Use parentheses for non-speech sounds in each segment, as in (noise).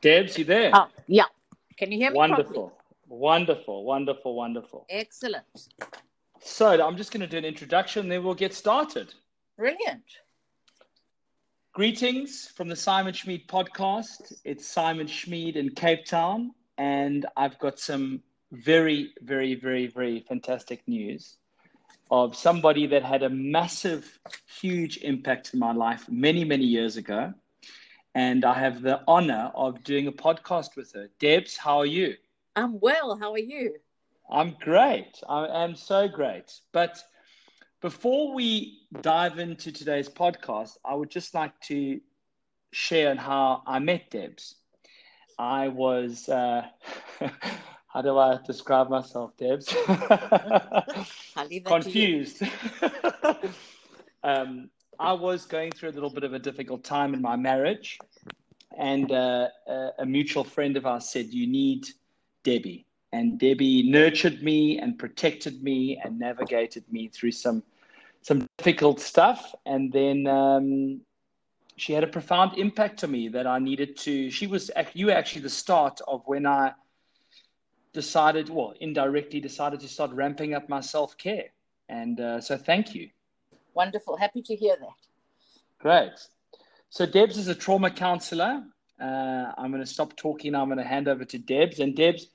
Debs, you there? Oh, yeah. Can you hear me? wonderful, properly? wonderful, wonderful, wonderful. Excellent. So I'm just going to do an introduction, then we'll get started. Brilliant. Greetings from the Simon Schmid podcast. It's Simon Schmid in Cape Town, and I've got some very, very, very, very fantastic news of somebody that had a massive, huge impact in my life many, many years ago. And I have the honor of doing a podcast with her. Debs, how are you? I'm well. How are you? I'm great. I am so great. But before we dive into today's podcast, I would just like to share how I met Debs. I was, uh, (laughs) how do I describe myself, Debs? (laughs) I'll leave that to you. Confused. (laughs) um, I was going through a little bit of a difficult time in my marriage, and uh, a, a mutual friend of ours said, You need Debbie. And Debbie nurtured me and protected me and navigated me through some some difficult stuff. And then um, she had a profound impact on me that I needed to. She was you were actually the start of when I decided, well, indirectly decided to start ramping up my self care. And uh, so, thank you. Wonderful. Happy to hear that. Great. So Debs is a trauma counselor. Uh, I'm going to stop talking. I'm going to hand over to Debs. And Debs,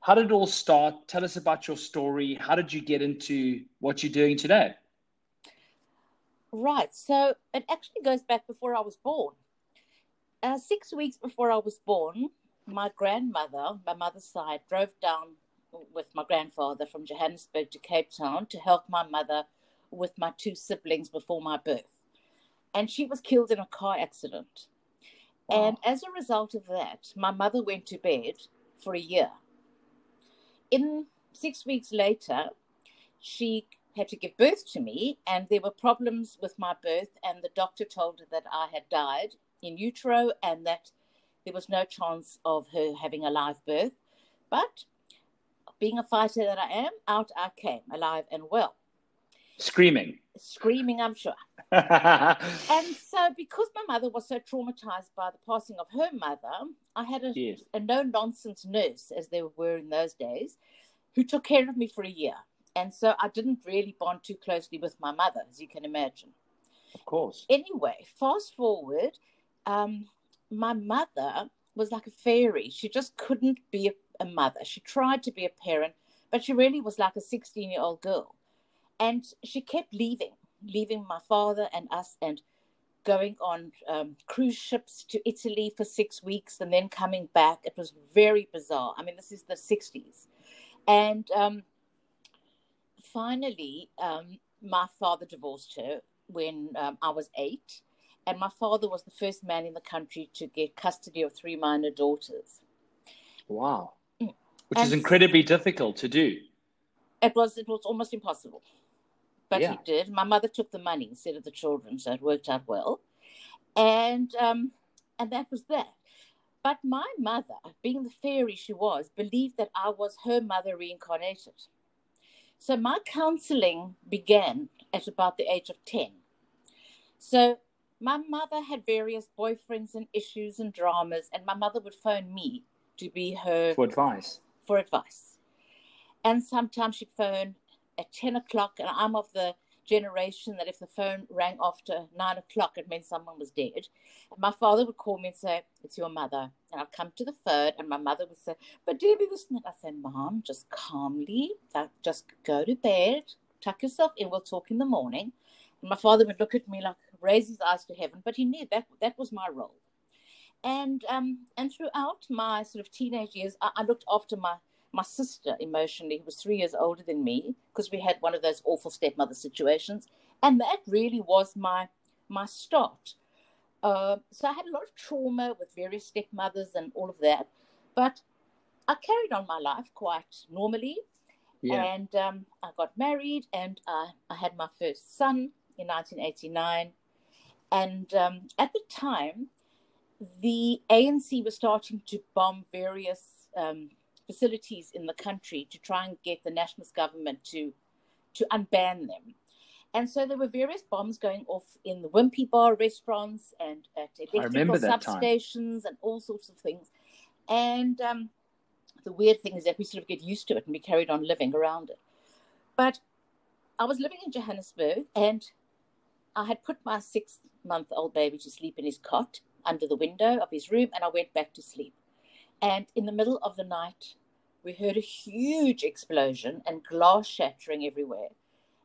how did it all start? Tell us about your story. How did you get into what you're doing today? Right. So it actually goes back before I was born. Uh, six weeks before I was born, my grandmother, my mother's side, drove down with my grandfather from Johannesburg to Cape Town to help my mother with my two siblings before my birth. And she was killed in a car accident. Oh. And as a result of that, my mother went to bed for a year. In six weeks later, she had to give birth to me, and there were problems with my birth, and the doctor told her that I had died in utero and that there was no chance of her having a live birth. But being a fighter that I am, out I came, alive and well. Screaming. Screaming, I'm sure. (laughs) And so, because my mother was so traumatized by the passing of her mother, I had a, Yes. a no nonsense nurse, as they were in those days, who took care of me for a year. And so, I didn't really bond too closely with my mother, as you can imagine. Of course. Anyway, fast forward, um, my mother was like a fairy. She just couldn't be a, a mother. She tried to be a parent, but she really was like a 16 year old girl. And she kept leaving, leaving my father and us and going on um, cruise ships to Italy for six weeks and then coming back. It was very bizarre. I mean, this is the 60s. And um, finally, um, my father divorced her when um, I was eight. And my father was the first man in the country to get custody of three minor daughters. Wow. Mm. Which is incredibly difficult to do. It was it was almost impossible, but Yeah. he did. My mother took the money instead of the children, so it worked out well, and um, and that was that. But my mother, being the fairy she was, believed that I was her mother reincarnated. So my counseling began at about the age of ten. So my mother had various boyfriends and issues and dramas, and my mother would phone me to be her For advice. for advice. And sometimes she'd phone at 10 o'clock, and I'm of the generation that if the phone rang after 9 o'clock, it meant someone was dead. And my father would call me and say, It's your mother. And I'd come to the phone, and my mother would say, But Debbie, this and. I said, Mom, just calmly, uh, just go to bed, tuck yourself in, we'll talk in the morning. And my father would look at me like, raise his eyes to heaven, but he knew that that was my role. And um, and throughout my sort of teenage years, I, I looked after my my sister emotionally, who was three years older than me, because we had one of those awful stepmother situations, and that really was my my start. Uh, so I had a lot of trauma with various stepmothers and all of that, but I carried on my life quite normally, Yeah. and um, I got married, and I, I had my first son in 1989. And um, at the time, the ANC was starting to bomb various um, facilities in the country to try and get the nationalist government to to unban them. And so there were various bombs going off in the Wimpy Bar restaurants and at electrical substations and all sorts of things. And um, the weird thing is that we sort of get used to it and we carried on living around it. But I was living in Johannesburg and I had put my six month old baby to sleep in his cot under the window of his room and I went back to sleep. And in the middle of the night, we heard a huge explosion and glass shattering everywhere.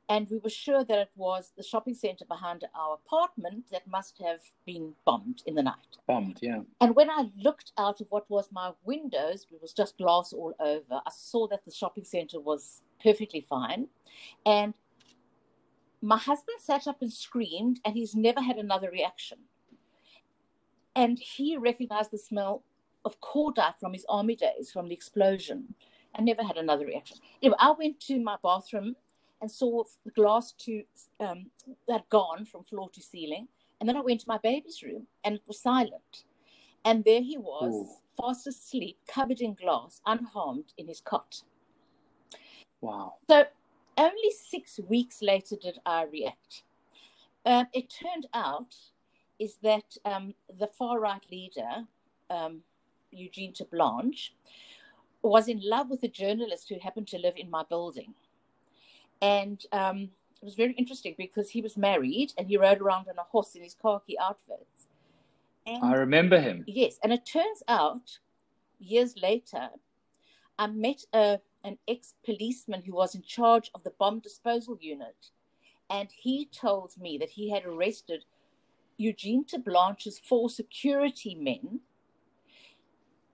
And we were sure that it was the shopping center behind our apartment that must have been bombed in the night. Bombed, yeah. And when I looked out of what was my windows, it was just glass all over. I saw that the shopping center was perfectly fine. And my husband sat up and screamed, and he's never had another reaction. And he recognized the smell of cordite from his army days, from the explosion, I never had another reaction. Anyway, I went to my bathroom and saw the glass to um, had gone from floor to ceiling. And then I went to my baby's room, and it was silent. And there he was, Ooh. fast asleep, covered in glass, unharmed in his cot. Wow. So only six weeks later did I react. Um, it turned out is that um, the far right leader, um, Eugene Terre'Blanche, was in love with a journalist who happened to live in my building. And um, it was very interesting because he was married and he rode around on a horse in his khaki outfits. And, I remember him. Yes. And it turns out, years later, I met a an ex policeman who was in charge of the bomb disposal unit. And he told me that he had arrested Eugene Terre'Blanche's four security men,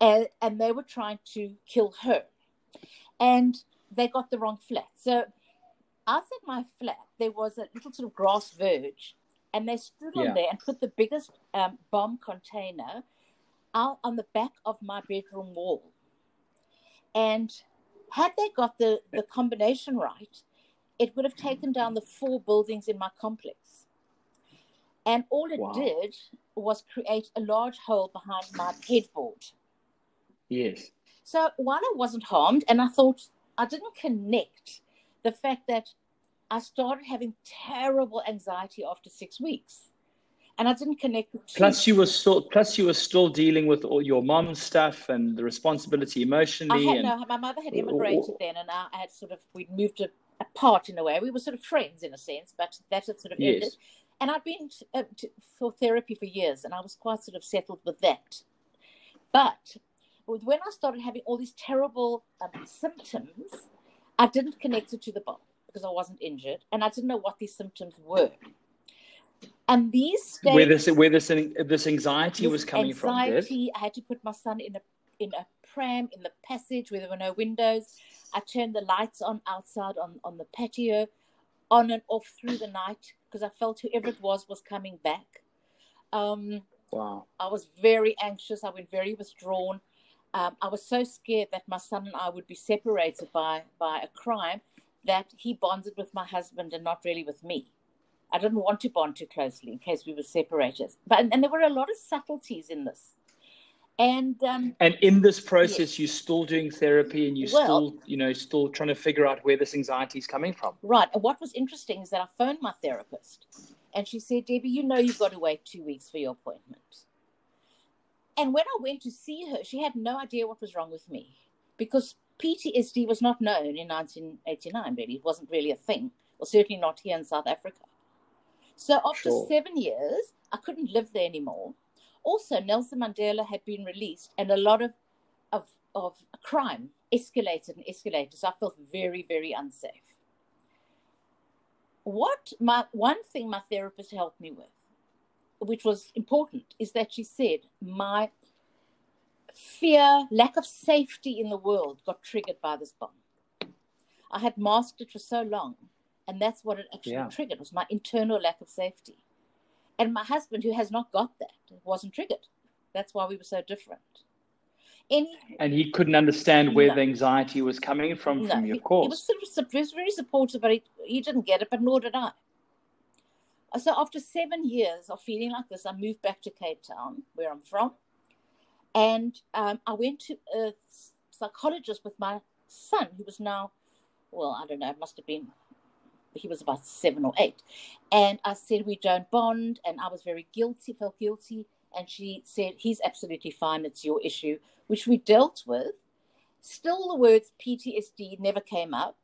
and, and they were trying to kill her. And they got the wrong flat. So outside my flat, there was a little sort of grass verge, and they stood yeah. on there and put the biggest um, bomb container out on the back of my bedroom wall. And had they got the, the combination right, it would have taken down the four buildings in my complex. And all it wow. did was create a large hole behind my headboard. Yes. So while I wasn't harmed, and I thought I didn't connect the fact that I started having terrible anxiety after six weeks and I didn't connect. Plus, you were still plus you were still dealing with all your mom's stuff and the responsibility emotionally. I had, and, no, my mother had immigrated then, and I had sort of we'd moved apart in a way. We were sort of friends in a sense, but that had sort of yes. ended. And I'd been to, uh, to, for therapy for years, and I was quite sort of settled with that. But when I started having all these terrible um, symptoms, I didn't connect it to the bomb because I wasn't injured, and I didn't know what these symptoms were. And these where this where this this anxiety this was coming anxiety, from. I had to put my son in a in a pram in the passage where there were no windows. I turned the lights on outside on, on the patio, on and off through the night because I felt whoever it was was coming back. Um, wow. I was very anxious. I went very withdrawn. Um, I was so scared that my son and I would be separated by by a crime that he bonded with my husband and not really with me. I didn't want to bond too closely in case we were separated. But and there were a lot of subtleties in this. And um, and in this process, yes. you're still doing therapy, and you're well, still, you know, still trying to figure out where this anxiety is coming from. Right. And what was interesting is that I phoned my therapist, and she said, "Debbie, you know, you've got to wait two weeks for your appointment." And when I went to see her, she had no idea what was wrong with me because PTSD was not known in 1989. Really, it wasn't really a thing, or certainly not here in South Africa. So after sure. seven years, I couldn't live there anymore. Also, Nelson Mandela had been released, and a lot of of, of crime escalated and escalated. So I felt very, very unsafe. What my one thing my therapist helped me with, which was important, is that she said my fear, lack of safety in the world got triggered by this bomb. I had masked it for so long and that's what it actually yeah. triggered was my internal lack of safety. And my husband, who has not got that, wasn't triggered. That's why we were so different. Any, and he couldn't understand where no. the anxiety was coming from no, from your course. He was, sort of, he was very supportive, but he, he didn't get it, but nor did I. So after seven years of feeling like this, I moved back to Cape Town, where I'm from, and um, I went to a psychologist with my son, who was now, well, I don't know, it must have been he was about seven or eight. And I said, We don't bond. And I was very guilty, felt guilty. And she said, He's absolutely fine. It's your issue, which we dealt with. Still, the words PTSD never came up.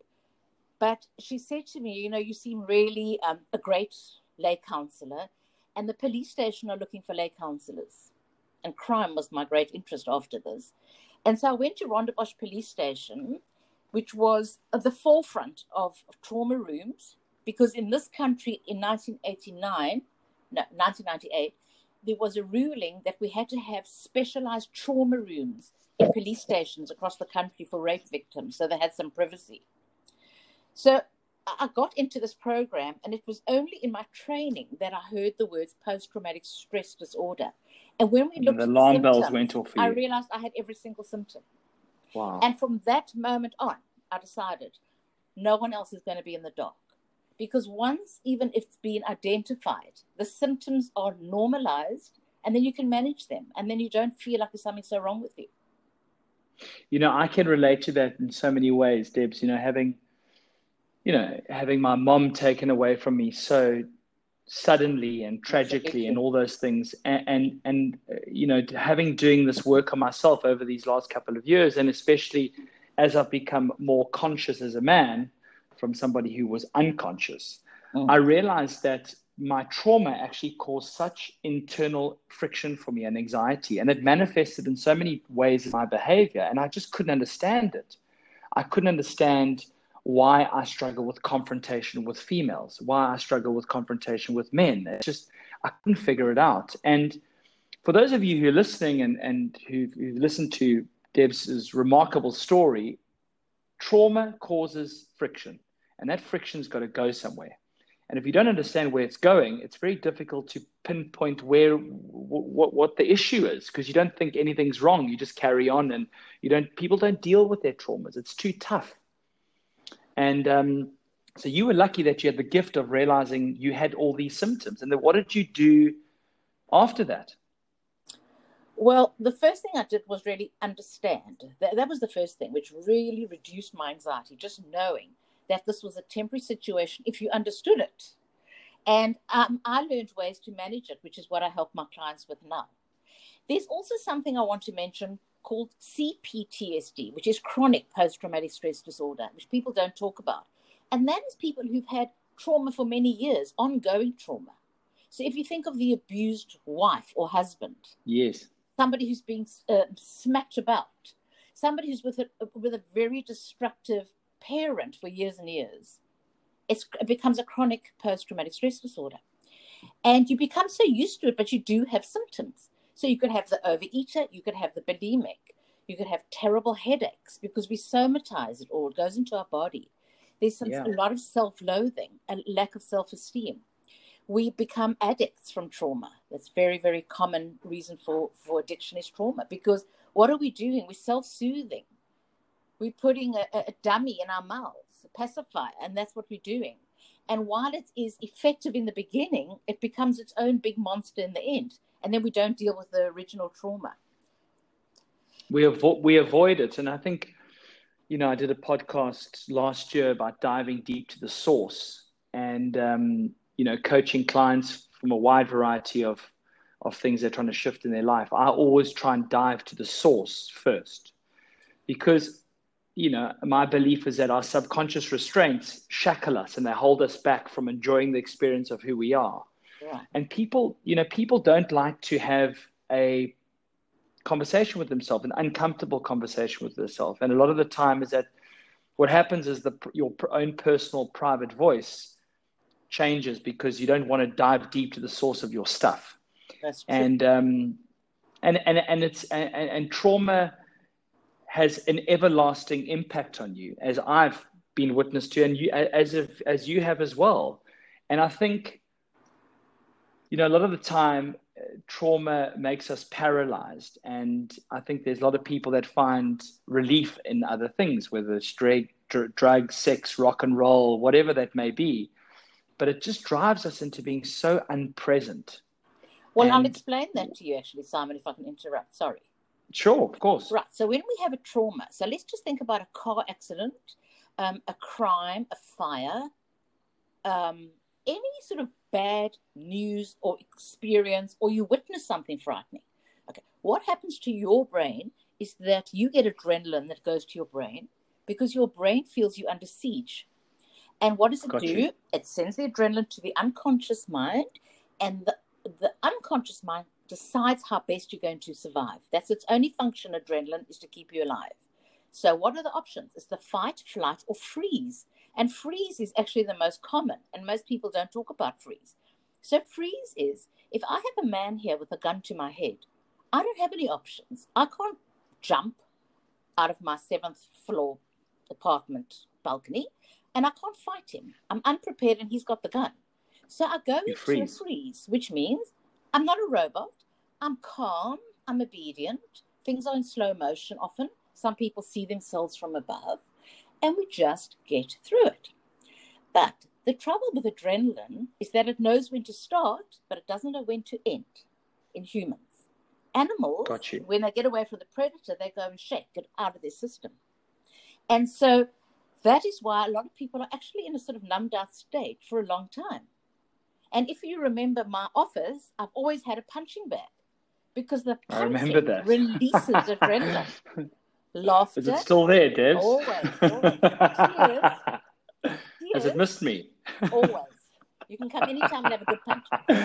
But she said to me, You know, you seem really um, a great lay counselor. And the police station are looking for lay counselors. And crime was my great interest after this. And so I went to Rondebosch Police Station which was at the forefront of, of trauma rooms, because in this country in 1989, no, 1998, there was a ruling that we had to have specialized trauma rooms in police stations across the country for rape victims, so they had some privacy. So I got into this program, and it was only in my training that I heard the words post traumatic stress disorder. And when we looked the at alarm bells went off for I realized I had every single symptom. Wow. And from that moment on, I decided no one else is going to be in the dark. Because once, even if it's been identified, the symptoms are normalized and then you can manage them. And then you don't feel like there's something so wrong with you. You know, I can relate to that in so many ways, Debs. You know, having, you know, having my mom taken away from me so suddenly and tragically and all those things and, and and uh, you know having doing this work on myself over these last couple of years and especially as i've become more conscious as a man from somebody who was unconscious Mm. i realized that my trauma actually caused such internal friction for me and anxiety and it manifested in so many ways in my behavior and i just couldn't understand it i couldn't understand why I struggle with confrontation with females, why I struggle with confrontation with men. It's just, I couldn't figure it out. And for those of you who are listening and, and who've, who've listened to Deb's remarkable story, trauma causes friction, and that friction's got to go somewhere. And if you don't understand where it's going, it's very difficult to pinpoint where what what the issue is because you don't think anything's wrong. You just carry on, and you don't. People don't deal with their traumas. It's too tough. And um, so you were lucky that you had the gift of realizing you had all these symptoms. And then what did you do after that? Well, the first thing I did was really understand. That, that was the first thing, which really reduced my anxiety, just knowing that this was a temporary situation if you understood it. And um, I learned ways to manage it, which is what I help my clients with now. There's also something I want to mention called CPTSD, which is chronic post traumatic stress disorder, which people don't talk about. And that is people who've had trauma for many years, ongoing trauma. So if you think of the abused wife or husband, Yes. somebody who's been uh, smacked about, somebody who's with a, with a very destructive parent for years and years, it's, it becomes a chronic post traumatic stress disorder. And you become so used to it, but you do have symptoms. So you could have the overeater, you could have the bulimic, you could have terrible headaches because we somatize it all. It goes into our body. There's some, Yeah. a lot of self-loathing, and lack of self-esteem. We become addicts from trauma. That's very, very common reason for, for addiction is trauma. Because what are we doing? We're self-soothing. We're putting a, a dummy in our mouths, a pacifier, and that's what we're doing. And while it is effective in the beginning, it becomes its own big monster in the end and then we don't deal with the original trauma. We, avo- we avoid it. And I think, you know, I did a podcast last year about diving deep to the source and, um, you know, coaching clients from a wide variety of, of things they're trying to shift in their life. I always try and dive to the source first because, you know, my belief is that our subconscious restraints shackle us and they hold us back from enjoying the experience of who we are Right. and people you know people don't like to have a conversation with themselves an uncomfortable conversation with themselves and a lot of the time is that what happens is the your own personal private voice changes because you don't want to dive deep to the source of your stuff That's true. and um and and and it's and, and trauma has an everlasting impact on you as i've been witness to and you as if as you have as well and i think you know, a lot of the time, uh, trauma makes us paralyzed. And I think there's a lot of people that find relief in other things, whether it's drug, dr- drugs, sex, rock and roll, whatever that may be. But it just drives us into being so unpresent. well, I'll explain that to you actually, Simon, if I can interrupt. Sorry. Sure, of course. Right. So when we have a trauma, so let's just think about a car accident, um, a crime, a fire, um, any sort of bad news or experience, or you witness something frightening. Okay, what happens to your brain is that you get adrenaline that goes to your brain because your brain feels you under siege. And what does it Got do? you. It sends the adrenaline to the unconscious mind, and the, the unconscious mind decides how best you're going to survive. That's its only function, adrenaline, is to keep you alive. So, what are the options? It's the fight, flight, or freeze. And freeze is actually the most common, and most people don't talk about freeze. So, freeze is if I have a man here with a gun to my head, I don't have any options. I can't jump out of my seventh floor apartment balcony and I can't fight him. I'm unprepared and he's got the gun. So I go You into freeze. a freeze, which means I'm not a robot. I'm calm. I'm obedient. Things are in slow motion often. Some people see themselves from above and we just get through it. But the trouble with adrenaline is that it knows when to start, but it doesn't know when to end in humans. Animals, when they get away from the predator, they go and shake it out of their system. And so that is why a lot of people are actually in a sort of numbed out state for a long time. And if you remember my office, I've always had a punching bag because the I remember punching that. releases (laughs) adrenaline. Laughter. Is it still there, Debs? Always, always. (laughs) Has it missed me? always. You can come anytime and have a good punch. (laughs) I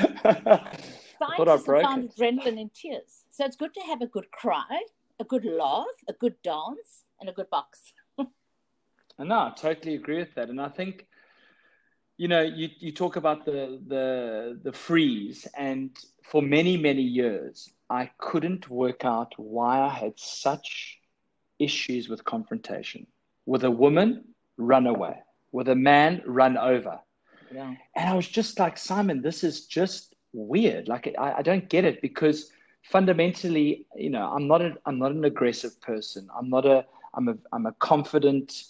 thought I Scientists found it. adrenaline in tears. So it's good to have a good cry, a good laugh, a good dance, and a good box. No, I totally agree with that. And I think, you know, you, you talk about the, the, the freeze, and for many, many years, I couldn't work out why I had such issues with confrontation. With a woman, run away. With a man, run over. Yeah. And I was just like, Simon, this is just weird. Like, I, I don't get it because fundamentally, you know, I'm not a, I'm not an aggressive person. I'm not a, I'm a, I'm a confident,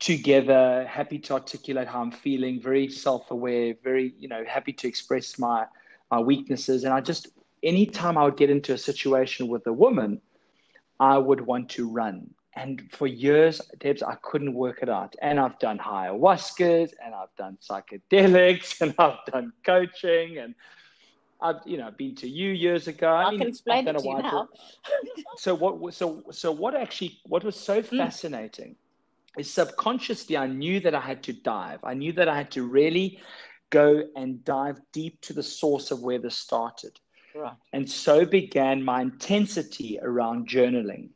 together, happy to articulate how I'm feeling, very self-aware, very, you know, happy to express my, my weaknesses. And I just, anytime I would get into a situation with a woman, I would want to run. And for years, Debs, I couldn't work it out. And I've done ayahuascas and I've done psychedelics (laughs) and I've done coaching and I've, you know, been to you years ago. I, mean, can explain it to you now. so what so so what actually what was so Hmm. fascinating is subconsciously i knew that i had to dive i knew that i had to really go and dive deep to the source of where this started right. and so began my intensity around journaling.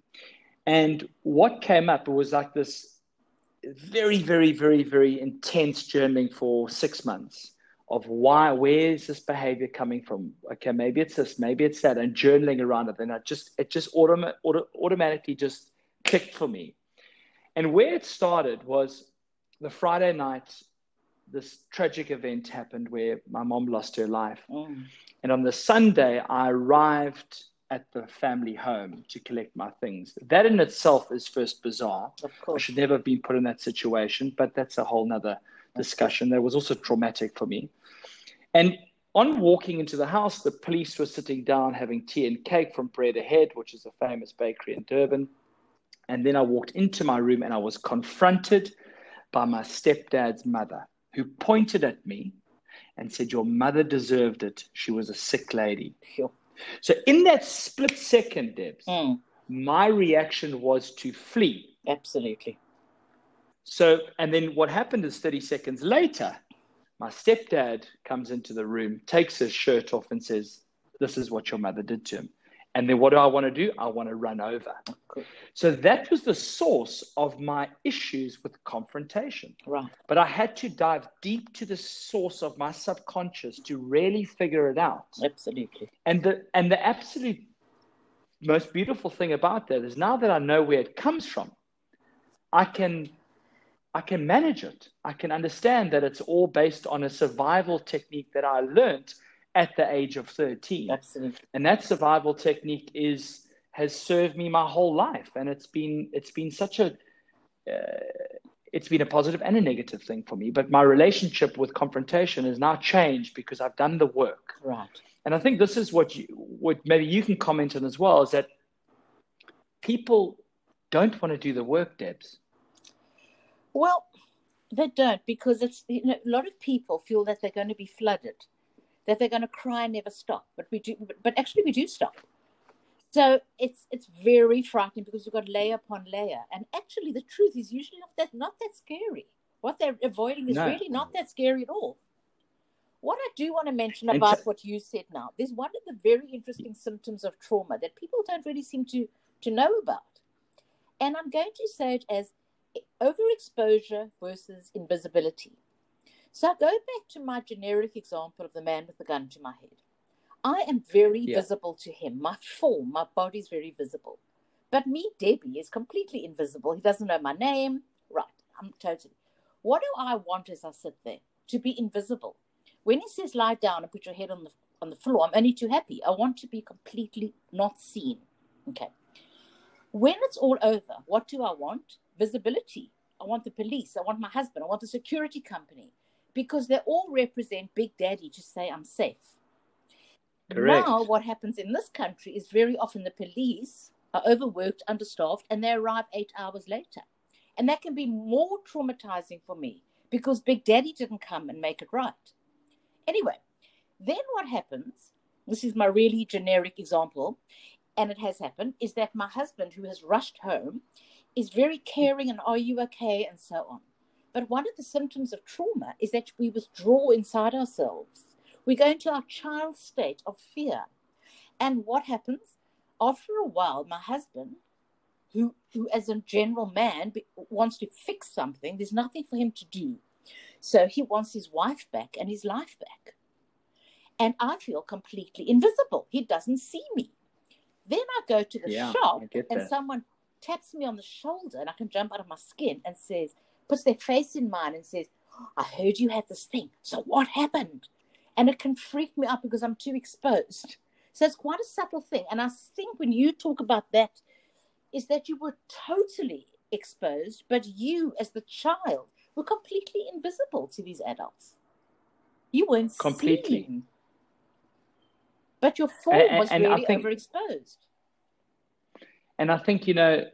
And what came up was like this very very very very intense journaling for six months of why where is this behavior coming from? Okay maybe it's this maybe it's that and journaling around it. And i just it just autom- auto, automatically just clicked for me. And where it started was the friday night this tragic event happened where my mom lost her life Mm. and on the sunday i arrived at the family home to collect my things that in itself is first bizarre Of I course. should never have been put in that situation, but that's a whole nother discussion. That was also traumatic for me. And on walking into the house, the police were sitting down having tea and cake from Bread Ahead, which is a famous bakery in Durban. And then I walked into my room and I was confronted by my stepdad's mother, who pointed at me and said, Your mother deserved it. She was a sick lady. Sure. So, in that split second, Debs, Mm. my reaction was to flee. Absolutely. So, and then what happened is 30 seconds later, my stepdad comes into the room, takes his shirt off, and says, This is what your mother did to him. And then what do I want to do? I want to run over. So that was the source of my issues with confrontation. Right. But I had to dive deep to the source of my subconscious to really figure it out. Absolutely. And the and the absolute most beautiful thing about that is now that I know where it comes from, I can I can manage it. I can understand that it's all based on a survival technique that I learned at the age of 13. Absolutely. And that survival technique is has served me my whole life and it's been it's been such a uh, it's been a positive and a negative thing for me but my relationship with confrontation has now changed because I've done the work Right. and I think this is what you, what maybe you can comment on as well is that people don't want to do the work, Debs. Well, They don't because it's you know a lot of people feel that they're going to be flooded, that they're going to cry and never stop. But we do, but, actually we do stop. So it's it's very frightening because you've got layer upon layer, and actually the truth is usually not that not that scary. What they're avoiding is no. really not that scary at all. What I do want to mention about t- what you said now, there's one of the very interesting symptoms of trauma that people don't really seem to to know about, and I'm going to say it as overexposure versus invisibility. So I go back to my generic example of the man with the gun to my head. I am very yeah. visible to him. My form, my body is very visible. But me, Debbie, is completely invisible. He doesn't know my name. Right. I'm totally. What do I want as I sit there? To be invisible. When he says lie down and put your head on the on the floor, I'm only too happy. I want to be completely not seen. Okay. When it's all over, what do I want? Visibility. I want the police. I want my husband. I want the security company because they all represent Big Daddy to say I'm safe. Correct. Now, what happens in this country is very often the police are overworked, understaffed, and they arrive eight hours later. And that can be more traumatizing for me because Big Daddy didn't come and make it right. Anyway, then what happens, this is my really generic example, and it has happened, is that my husband, who has rushed home, is very caring and are you okay and so on. But one of the symptoms of trauma is that we withdraw inside ourselves. We go into our child state of fear. And what happens? After a while, my husband, who, who as a general man wants to fix something, there's nothing for him to do. So he wants his wife back and his life back. And I feel completely invisible. He doesn't see me. Then I go to the yeah, shop and someone taps me on the shoulder and I can jump out of my skin and says, puts their face in mine and says, I heard you had this thing. So what happened? And it can freak me out because I'm too exposed. So it's quite a subtle thing. And I think when you talk about that, is that you were totally exposed, but you, as the child, were completely invisible to these adults. You weren't completely. Seen. But your form and, was and really think, overexposed. And I think, you know,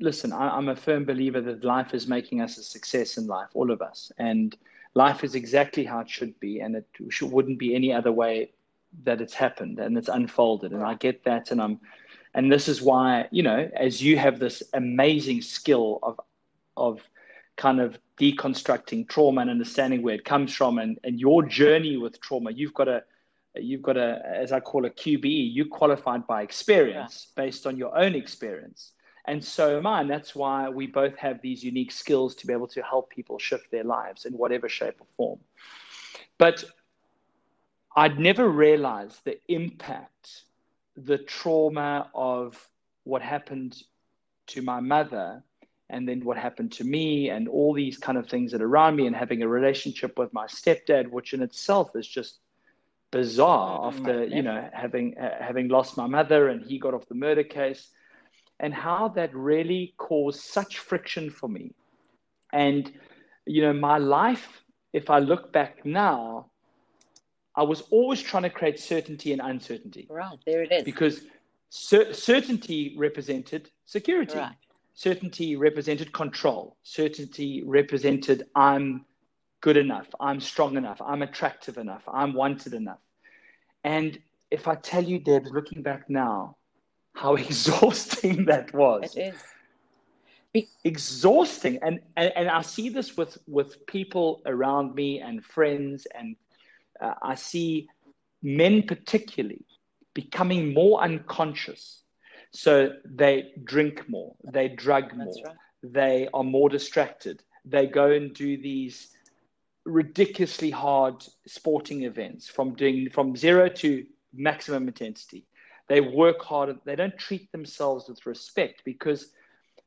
listen, I, am a firm believer that life is making us a success in life, all of us. And life is exactly how it should be. And it should, wouldn't be any other way that it's happened and it's unfolded. And I get that. And I'm, and this is why, you know, as you have this amazing skill of, of kind of deconstructing trauma and understanding where it comes from and, and your journey with trauma, you've got a, you've got a, as I call a QBE, you qualified by experience yeah. based on your own experience. And so am I. And that's why we both have these unique skills to be able to help people shift their lives in whatever shape or form. But I'd never realized the impact, the trauma of what happened to my mother and then what happened to me and all these kind of things that are around me and having a relationship with my stepdad, which in itself is just bizarre mm-hmm. after you know having uh, having lost my mother and he got off the murder case and how that really caused such friction for me and you know my life if i look back now i was always trying to create certainty and uncertainty right there it is because cer- certainty represented security right. certainty represented control certainty represented i'm good enough. I'm strong enough. I'm attractive enough. I'm wanted enough. And if I tell you, Deb, looking back now, how (laughs) exhausting that was. It is. Be- exhausting. And, and, and I see this with, with people around me and friends. And uh, I see men, particularly, becoming more unconscious. So they drink more, they drug more, right. they are more distracted. They go and do these ridiculously hard sporting events from doing from zero to maximum intensity. They work hard. And they don't treat themselves with respect because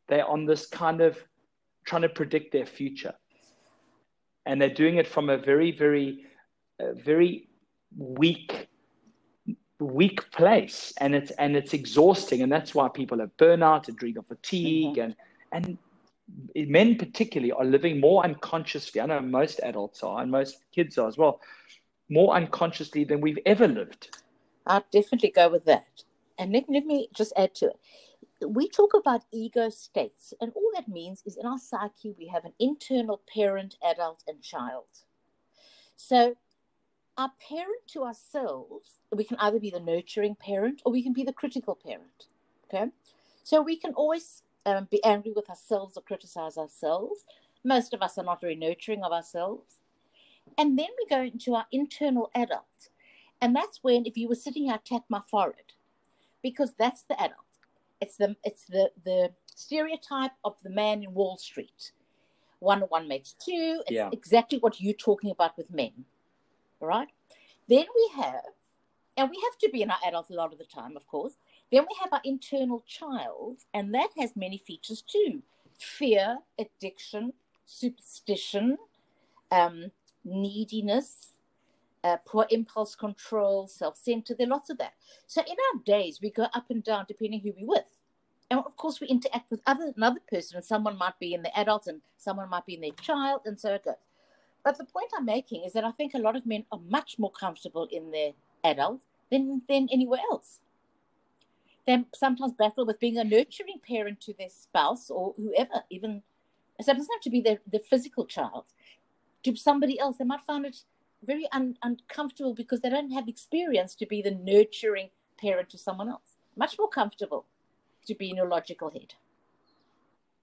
they're on this kind of trying to predict their future. And they're doing it from a very, very, uh, very weak, weak place. And it's, and it's exhausting. And that's why people have burnout, adrenal fatigue, mm-hmm. and, and men particularly are living more unconsciously. I know most adults are, and most kids are as well, more unconsciously than we've ever lived. I'd definitely go with that. And let, let me just add to it. we talk about ego states, and all that means is in our psyche, we have an internal parent, adult, and child. So, our parent to ourselves, we can either be the nurturing parent or we can be the critical parent. Okay. So, we can always um, be angry with ourselves or criticize ourselves. Most of us are not very nurturing of ourselves. And then we go into our internal adult. And that's when, if you were sitting here, tap my forehead, because that's the adult. It's the it's the the stereotype of the man in Wall Street. One one makes two. It's Yeah. exactly what you're talking about with men. All right. Then we have, and we have to be in our adult a lot of the time, of course. Then we have our internal child, and that has many features too fear, addiction, superstition, um, neediness, uh, poor impulse control, self centered. There are lots of that. So in our days, we go up and down depending who we're with. And of course, we interact with other, another person, and someone might be in the adult and someone might be in their child, and so it goes. But the point I'm making is that I think a lot of men are much more comfortable in their adult than, than anywhere else. They sometimes battle with being a nurturing parent to their spouse or whoever, even so it doesn't have to be their, their physical child. To somebody else, they might find it very un, uncomfortable because they don't have experience to be the nurturing parent to someone else. Much more comfortable to be in your logical head.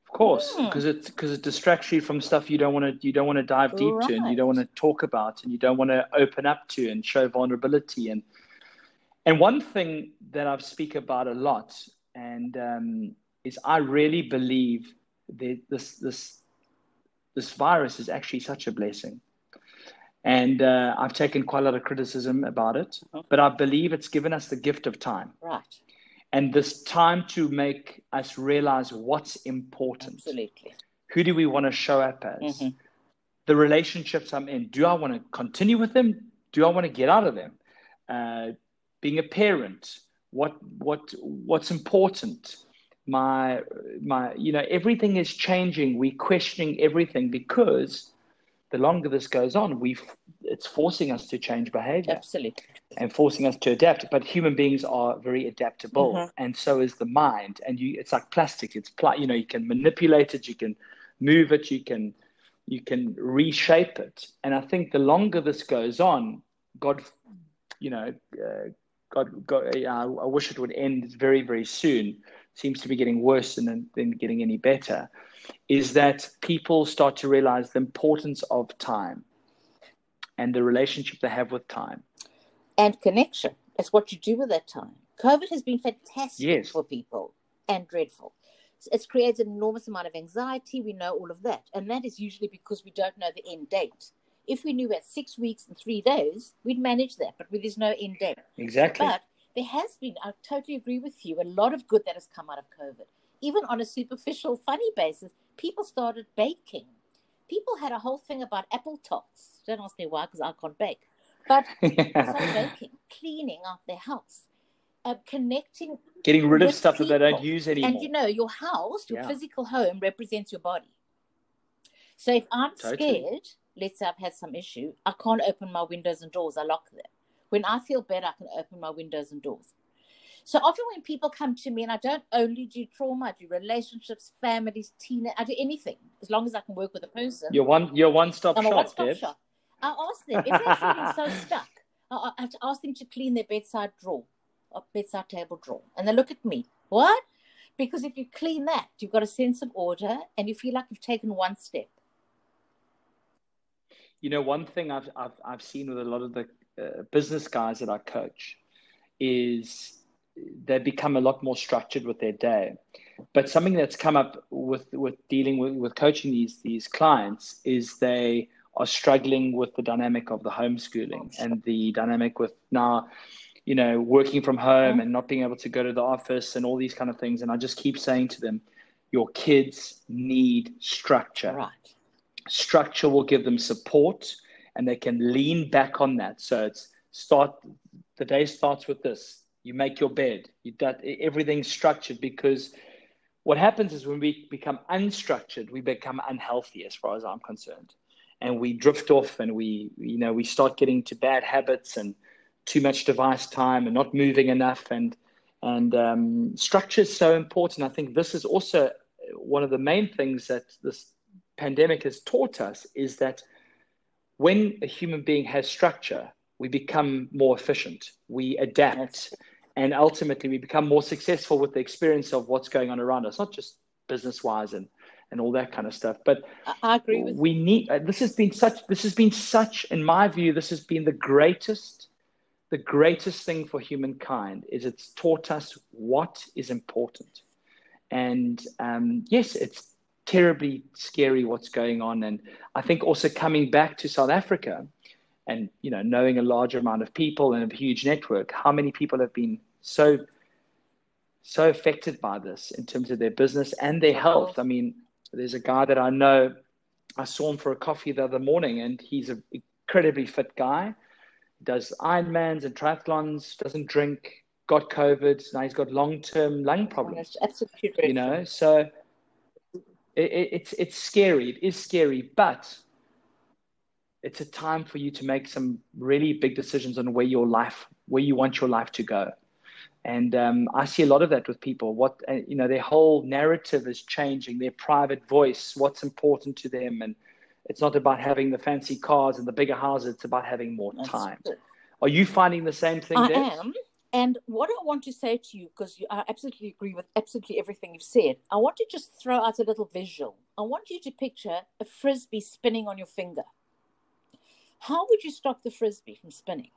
Of course, Hmm. because it because it distracts you from stuff you don't want to you don't want to dive deep to, and you don't want to talk about, and you don't want to open up to, and show vulnerability. And and one thing that I've speak about a lot, and um, is I really believe that this this this virus is actually such a blessing. And uh, I've taken quite a lot of criticism about it, but I believe it's given us the gift of time Right. and this time to make us realize what's important. Absolutely. Who do we want to show up as? Mhm. The relationships I'm in. Do I want to continue with them? Do I want to get out of them? Uh, being a parent, what what what's important? My my you know everything is changing. We're questioning everything because the longer this goes on, we it's forcing us to change behavior Absolutely. and forcing us to adapt. But human beings are very adaptable, Mhm. and so is the mind. And you, it's like plastic. It's pla- you know you can manipulate it, you can move it, you can you can reshape it. And I think the longer this goes on, God, you know, uh, God, God uh, I wish it would end very very soon. Seems to be getting worse than than getting any better. Is that people start to realize the importance of time and the relationship they have with time. And connection. It's what you do with that time. COVID has been fantastic Yes. for people and dreadful. It's created an enormous amount of anxiety. We know all of that. And that is usually because we don't know the end date. If we knew had six weeks and three days, we'd manage that. But there's no end date. Exactly. But there has been, I totally agree with you, a lot of good that has come out of COVID. Even on a superficial, funny basis, people started baking. People had a whole thing about apple tots. Don't ask me why, because I can't bake. But (laughs) started baking, cleaning out their house, uh, connecting. Getting rid of stuff that they don't use anymore. And you know, your house, your Yeah. physical home represents your body. So if I'm Totally. scared, let's say I've had some issue, I can't open my windows and doors, I lock them. When I feel better, I can open my windows and doors. So often when people come to me, and I don't only do trauma, I do relationships, families, teen, I do anything as long as I can work with a person. You're one. You're one stop shop, one-stop shop. I ask them if they're feeling so (laughs) stuck. I I have to ask them to clean their bedside drawer, or bedside table drawer, and they look at me. What? Because if you clean that, you've got a sense of order, and you feel like you've taken one step. You know, one thing I've I've I've seen with a lot of the uh, business guys that I coach is they become a lot more structured with their day. But something that's come up with with dealing with, with coaching these these clients is they are struggling with the dynamic of the homeschooling and the dynamic with now, you know, working from home and not being able to go to the office and all these kind of things. And I just keep saying to them, your kids need structure Right. structure will give them support and they can lean back on that so it's start the day starts with this you make your bed you that everything's structured because what happens is when we become unstructured we become unhealthy as far as i'm concerned and we drift off and we you know we start getting to bad habits and too much device time and not moving enough and And um, structure is so important. I think this is also one of the main things that this pandemic has taught us is that when a human being has structure, we become more efficient, we adapt. And ultimately we become more successful with the experience of what's going on around us, not just business wise and and all that kind of stuff. But I agree with we need uh, this has been such this has been such in my view this has been the greatest the greatest thing for humankind is it's taught us what is important. And um, yes, it's terribly scary what's going on. And I think also coming back to South Africa and you know knowing a large amount of people and a huge network, how many people have been so so affected by this in terms of their business and their health. I mean, there's a guy that I know. I saw him for a coffee the other morning, and he's an incredibly fit guy. Does Ironmans and triathlons. Doesn't drink. Got COVID. Now he's got long-term lung problems. Absolutely, you know. So it, it, it's it's scary. It is scary, but it's a time for you to make some really big decisions on where your life, where you want your life to go. And um, I see a lot of that with people. What uh, you know, their whole narrative is changing. Their private voice, what's important to them, and it's not about having the fancy cars and the bigger houses. It's about having more That's time. Good. Are you finding the same thing? I am. And what I want to say to you, because I absolutely agree with absolutely everything you've said, I want to just throw out a little visual. I want you to picture a frisbee spinning on your finger. How would you stop the frisbee from spinning?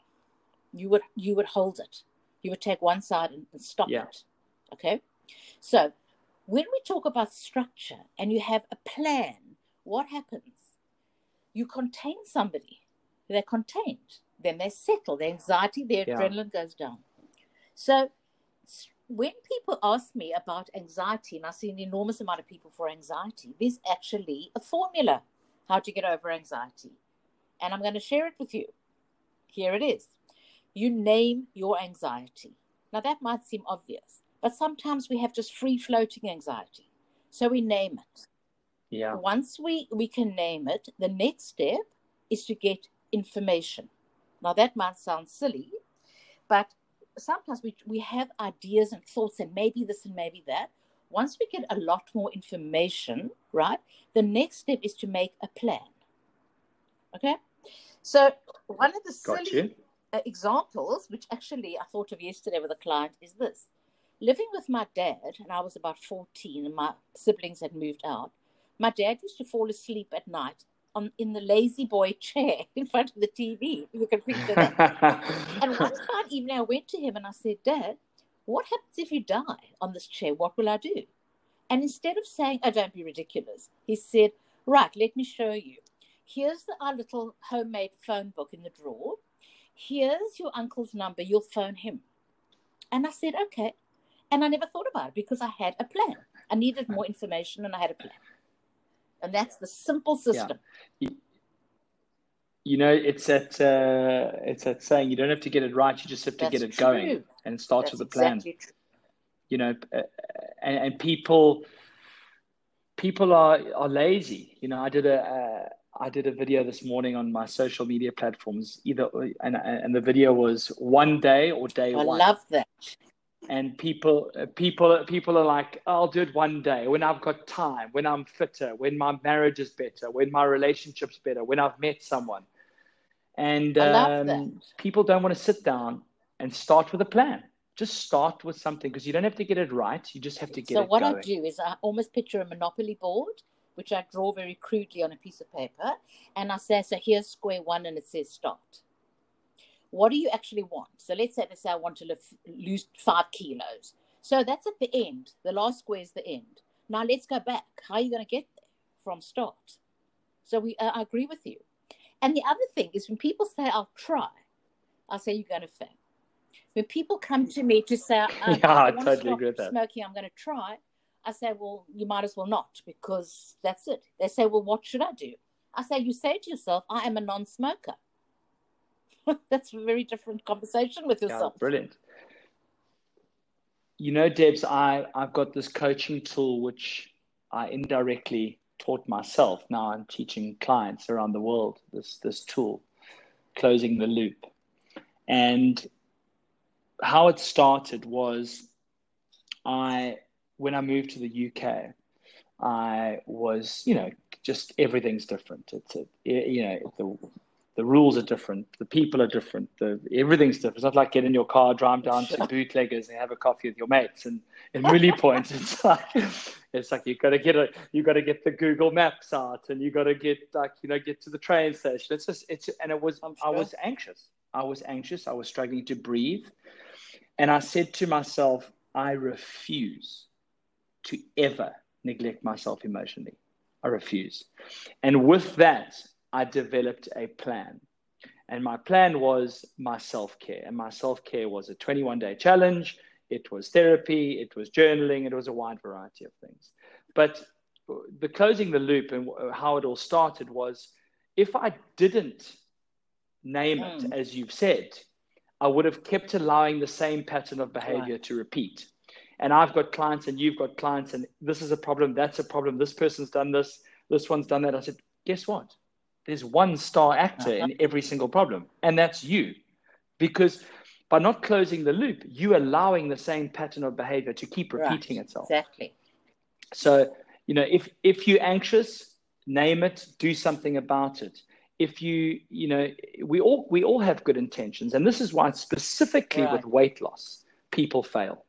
You would you would hold it you would take one side and, and stop yeah. it. Okay. So when we talk about structure and you have a plan, what happens? You contain somebody, they're contained, then they settle, their anxiety, their yeah. adrenaline goes down. So when people ask me about anxiety, and I see an enormous amount of people for anxiety, there's actually a formula how to get over anxiety. And I'm going to share it with you. Here it is you name your anxiety. Now, that might seem obvious, but sometimes we have just free floating anxiety. So we name it. Yeah. Once we, we can name it, the next step is to get information. Now, that might sound silly, but sometimes we, we have ideas and thoughts and maybe this and maybe that. Once we get a lot more information, right, the next step is to make a plan. Okay? So, one of the silly uh, examples, which actually I thought of yesterday with a client, is this. Living with my dad, and I was about 14, and my siblings had moved out, my dad used to fall asleep at night on in the lazy boy (laughs) chair in front of the TV. You can picture that. (laughs) and one fine evening, I went to him and I said, Dad, what happens if you die on this chair? What will I do? And instead of saying, Oh, don't be ridiculous, he said, Right, let me show you. Here's the, our little homemade phone book in the drawer here's your uncle's number, you'll phone him. And I said, okay. And I never thought about it because I had a plan. I needed more information and I had a plan. And that's the simple system. Yeah. You know, it's that uh, it's that saying you don't have to get it right; you just have to that's get it true. going, and it starts that's with a plan. Exactly you know, uh, and, and, people people are are lazy. You know, I did a, a I did a video this morning on my social media platforms. Either and and the video was one day or day I one. I love that. And people, people, people are like, I'll do it one day when I've got time, when I'm fitter, when my marriage is better, when my relationship's better, when I've met someone. And um, people don't want to sit down and start with a plan. Just start with something because you don't have to get it right. You just have to get so it. So what going. I do is I almost picture a monopoly board which I draw very crudely on a piece of paper. And I say, so here's square one and it says start. What do you actually want? So let's say, let's say I want to lose five kilos. So that's at the end. The last square is the end. Now let's go back. How are you going to get there from start? So we, uh, I agree with you. And the other thing is when people say, I'll try, I'll say, you're going to fail. When people come to me to say, (laughs) yeah, I, I totally agree with that. smoking, I'm going to try, I say, well, you might as well not because that's it. They say, well, what should I do? I say, you say to yourself, I am a non smoker. (laughs) that's a very different conversation with yourself. Yeah, brilliant. You know, Debs, I, I've got this coaching tool which I indirectly taught myself. Now I'm teaching clients around the world this, this tool, closing the loop. And how it started was I when I moved to the UK, I was, you know, just everything's different. It's a, you know, the the rules are different, the people are different, the everything's different. It's not like get in your car, drive down to (laughs) bootleggers, and have a coffee with your mates. And in Willie Point, it's (laughs) like it's like you got to get a you got to get the Google Maps out, and you got to get like you know get to the train station. It's just it's and it was I was anxious. I was anxious. I was struggling to breathe, and I said to myself, I refuse to ever neglect myself emotionally. I refuse. And with that, I developed a plan. And my plan was my self care. And my self care was a 21 day challenge. It was therapy, it was journaling, it was a wide variety of things. But the closing the loop and how it all started was if I didn't name it, hmm. as you've said, I would have kept allowing the same pattern of behavior right. to repeat and I've got clients and you've got clients and this is a problem, that's a problem, this person's done this, this one's done that. I said, guess what? There's one star actor in uh-huh. every single problem, and that's you. Because by not closing the loop, you're allowing the same pattern of behavior to keep repeating right. itself. Exactly. So, you know, if if you're anxious, name it, do something about it. If you, you know, we all we all have good intentions, and this is why specifically right. with weight loss, people fail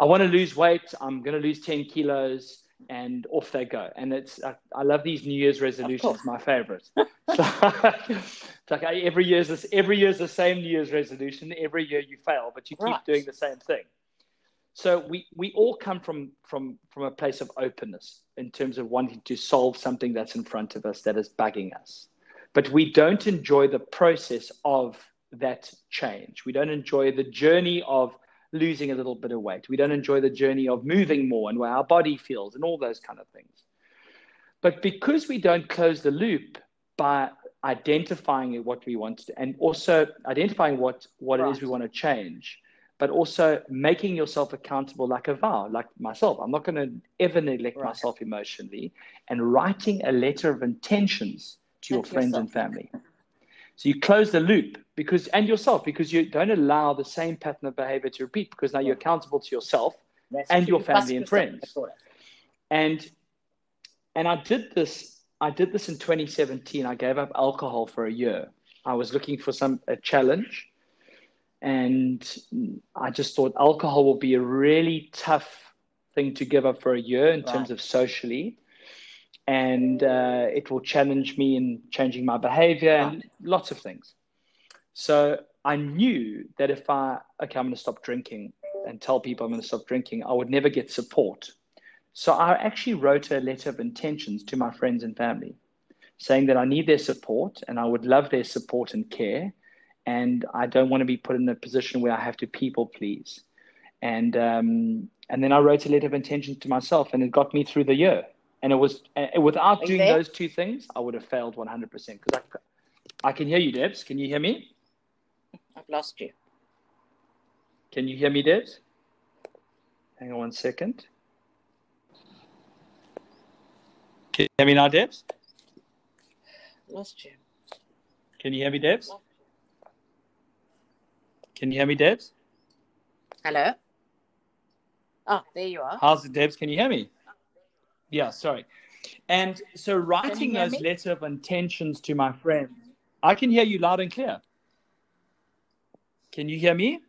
I want to lose weight. I'm going to lose 10 kilos and off they go. And it's, I, I love these New Year's resolutions, my favorite. (laughs) so, it's like every year's this, every year's the same New Year's resolution. Every year you fail, but you keep right. doing the same thing. So we, we all come from, from, from a place of openness in terms of wanting to solve something that's in front of us that is bugging us. But we don't enjoy the process of that change. We don't enjoy the journey of losing a little bit of weight. We don't enjoy the journey of moving more and where our body feels and all those kind of things. But because we don't close the loop by identifying what we want to, and also identifying what, what right. it is we want to change, but also making yourself accountable like a vow, like myself. I'm not going to ever neglect right. myself emotionally, and writing a letter of intentions to your friends yourself. and family. So you close the loop because and yourself because you don't allow the same pattern of behavior to repeat because now you're accountable to yourself That's and true. your family and friends. And and I did this I did this in 2017. I gave up alcohol for a year. I was looking for some a challenge and I just thought alcohol will be a really tough thing to give up for a year in right. terms of socially and uh, it will challenge me in changing my behavior and lots of things. So I knew that if I, okay, I'm going to stop drinking and tell people I'm going to stop drinking, I would never get support. So I actually wrote a letter of intentions to my friends and family saying that I need their support and I would love their support and care. And I don't want to be put in a position where I have to people please. And, um, and then I wrote a letter of intentions to myself and it got me through the year. And it was uh, without doing those two things, I would have failed 100% because I, I can hear you, Debs. Can you hear me? I've lost you. Can you hear me, Debs? Hang on one second. Can you hear me now, Debs? Lost you. Can you hear me, Debs? Can you hear me, Debs? Hello. Oh, there you are. How's it, Debs? Can you hear me? Yeah, sorry. And so writing those me? letter of intentions to my friends, I can hear you loud and clear. Can you hear me?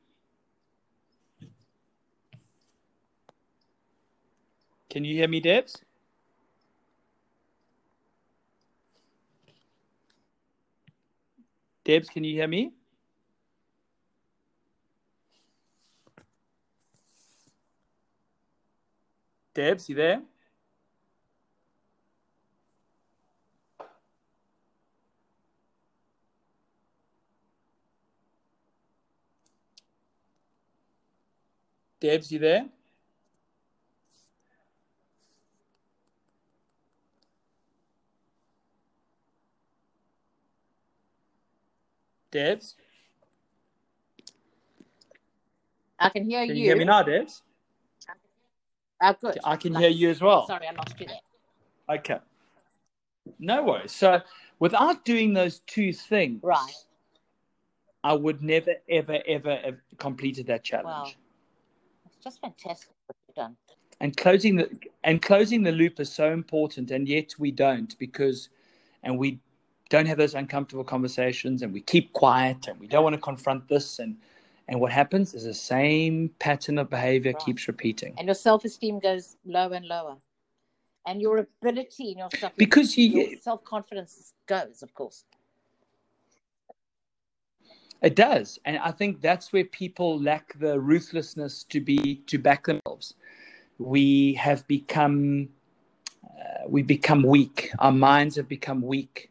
Can you hear me, Debs? Debs, can you hear me? Debs, you there? Debs, you there? Debs? I can hear can you. you hear me now, Debs? Oh, uh, good. I can hear you as well. Sorry, I lost you there. Okay. No worries. So, without doing those two things, right, I would never, ever, ever have completed that challenge. Wow just fantastic. done. And closing the and closing the loop is so important, and yet we don't because, and we don't have those uncomfortable conversations, and we keep quiet, and we don't want to confront this, and and what happens is the same pattern of behavior Right. keeps repeating And your self esteem goes lower and lower. And your ability and your stuff because you your self confidence goes, of course. It does, and I think that's where people lack the ruthlessness to be to back themselves. We have become, uh, we become weak. Our minds have become weak.